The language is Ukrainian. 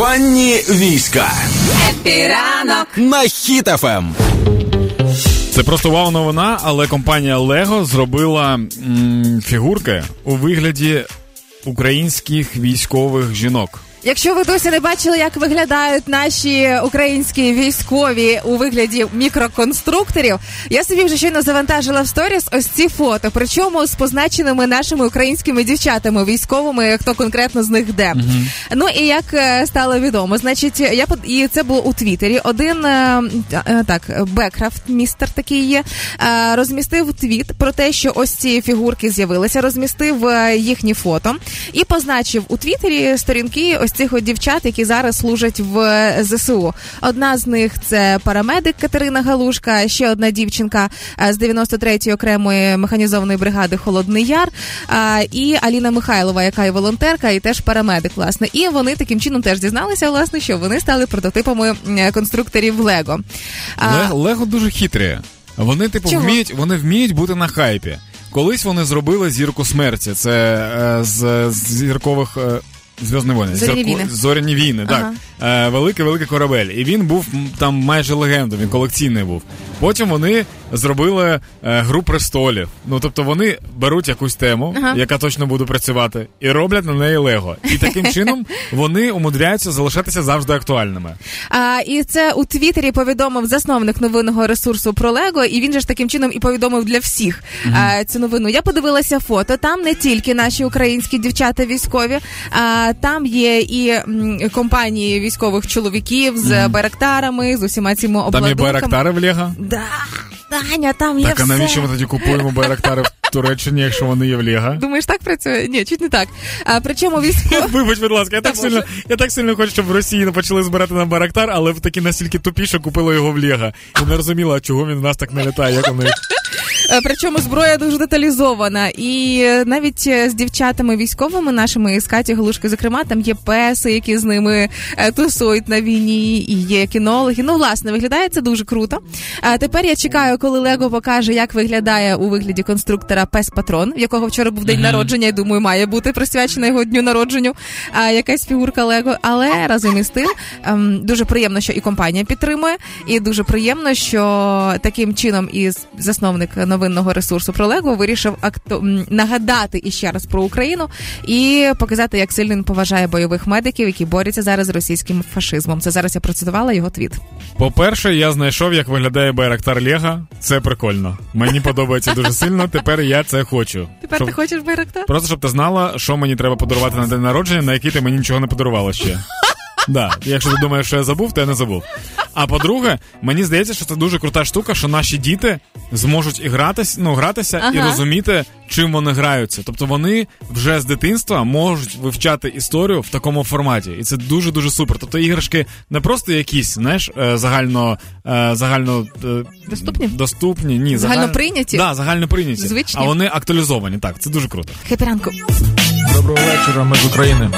Диванні війська. Happy ранок на Хіт FM. Це просто вау новина, але компанія Lego зробила м, фігурки у вигляді українських військових жінок. Якщо ви досі не бачили, як виглядають наші українські військові у вигляді мікроконструкторів, я собі вже щойно завантажила в сторіс ось ці фото, причому з позначеними нашими українськими дівчатами, військовими, хто конкретно з них де. Mm-hmm. Ну і як е, стало відомо, значить, я і це було у Твіттері. Один е, е, так, Бекрафт, містер такий є, розмістив твіт про те, що ось ці фігурки з'явилися, розмістив їхні фото і позначив у Твіттері сторінки. ось ось цих от дівчат, які зараз служать в ЗСУ. Одна з них це парамедик Катерина Галушка, ще одна дівчинка з 93-ї окремої механізованої бригади Холодний Яр і Аліна Михайлова, яка є волонтерка, і теж парамедик. Власне, і вони таким чином теж дізналися, власне, що вони стали прототипами конструкторів Лего. Лего дуже хитрі. Вони типу Чого? вміють, вони вміють бути на хайпі. Колись вони зробили зірку смерті. Це е, з, з зіркових. Е, Зв'язні війни. Зоряні війни. Зоряні війни, так. Ага. Е, Великий великий корабель. І він був там майже легендом, він колекційний був. Потім вони зробили е, гру престолів. Ну тобто вони беруть якусь тему, ага. яка точно буде працювати, і роблять на неї лего. І таким чином вони умудряються залишатися завжди актуальними. А, І це у Твіттері повідомив засновник новинного ресурсу про Лего, і він же ж таким чином і повідомив для всіх угу. а, цю новину. Я подивилася фото. Там не тільки наші українські дівчата військові, а там є і компанії військових чоловіків з угу. барактарами, з усіма цими обладунками. Там є барактари в Лего? Да. Таня, там є. Так, а навіщо ми тоді купуємо байрактари в Туреччині, якщо вони є в Ліга? Думаєш, так працює? Ні, чуть не так. А причому військово... Вибач, будь ласка, я так сильно я так сильно хочу, щоб в Росії почали збирати на Байрактар, але такі настільки тупі, що купили його в Ліга. І не розуміла, чого він в нас так не літає, як у них. Е, причому зброя дуже деталізована. І навіть е, з дівчатами військовими нашими з Каті Галушки, зокрема, там є песи, які з ними е, тусують на війні, і є кінологи. Ну, власне, виглядає це дуже круто. А тепер я чекаю, коли Лего покаже, як виглядає у вигляді конструктора пес Патрон, в якого вчора був день mm-hmm. народження. Я думаю, має бути присвячена його дню народженню. А якась фігурка Лего. Але разом із тим ем, дуже приємно, що і компанія підтримує, і дуже приємно, що таким чином і засновник новинного ресурсу про Лего вирішив акту... нагадати іще раз про Україну і показати, як сильно він поважає бойових медиків, які борються зараз з російським фашизмом. Це зараз я процитувала його твіт. По перше, я знайшов, як виглядає Байрактар Лего. Це прикольно. Мені подобається дуже сильно. Тепер я це хочу. Тепер щоб... ти хочеш Байрактар? Просто щоб ти знала, що мені треба подарувати на день народження, на який ти мені нічого не подарувала ще. Да, Якщо ти думаєш, що я забув, то я не забув. А по-друге, мені здається, що це дуже крута штука, що наші діти зможуть і гратись, ну, гратися ага. і розуміти, чим вони граються. Тобто вони вже з дитинства можуть вивчати історію в такому форматі. І це дуже дуже супер. Тобто іграшки не просто якісь, знаєш, е, загально е, загально е, доступні, доступні, ні, загально прийняті. Да, загально прийняті. Звичні. А вони актуалізовані. Так, це дуже круто. Хепі ранку. Доброго вечора, ми з України.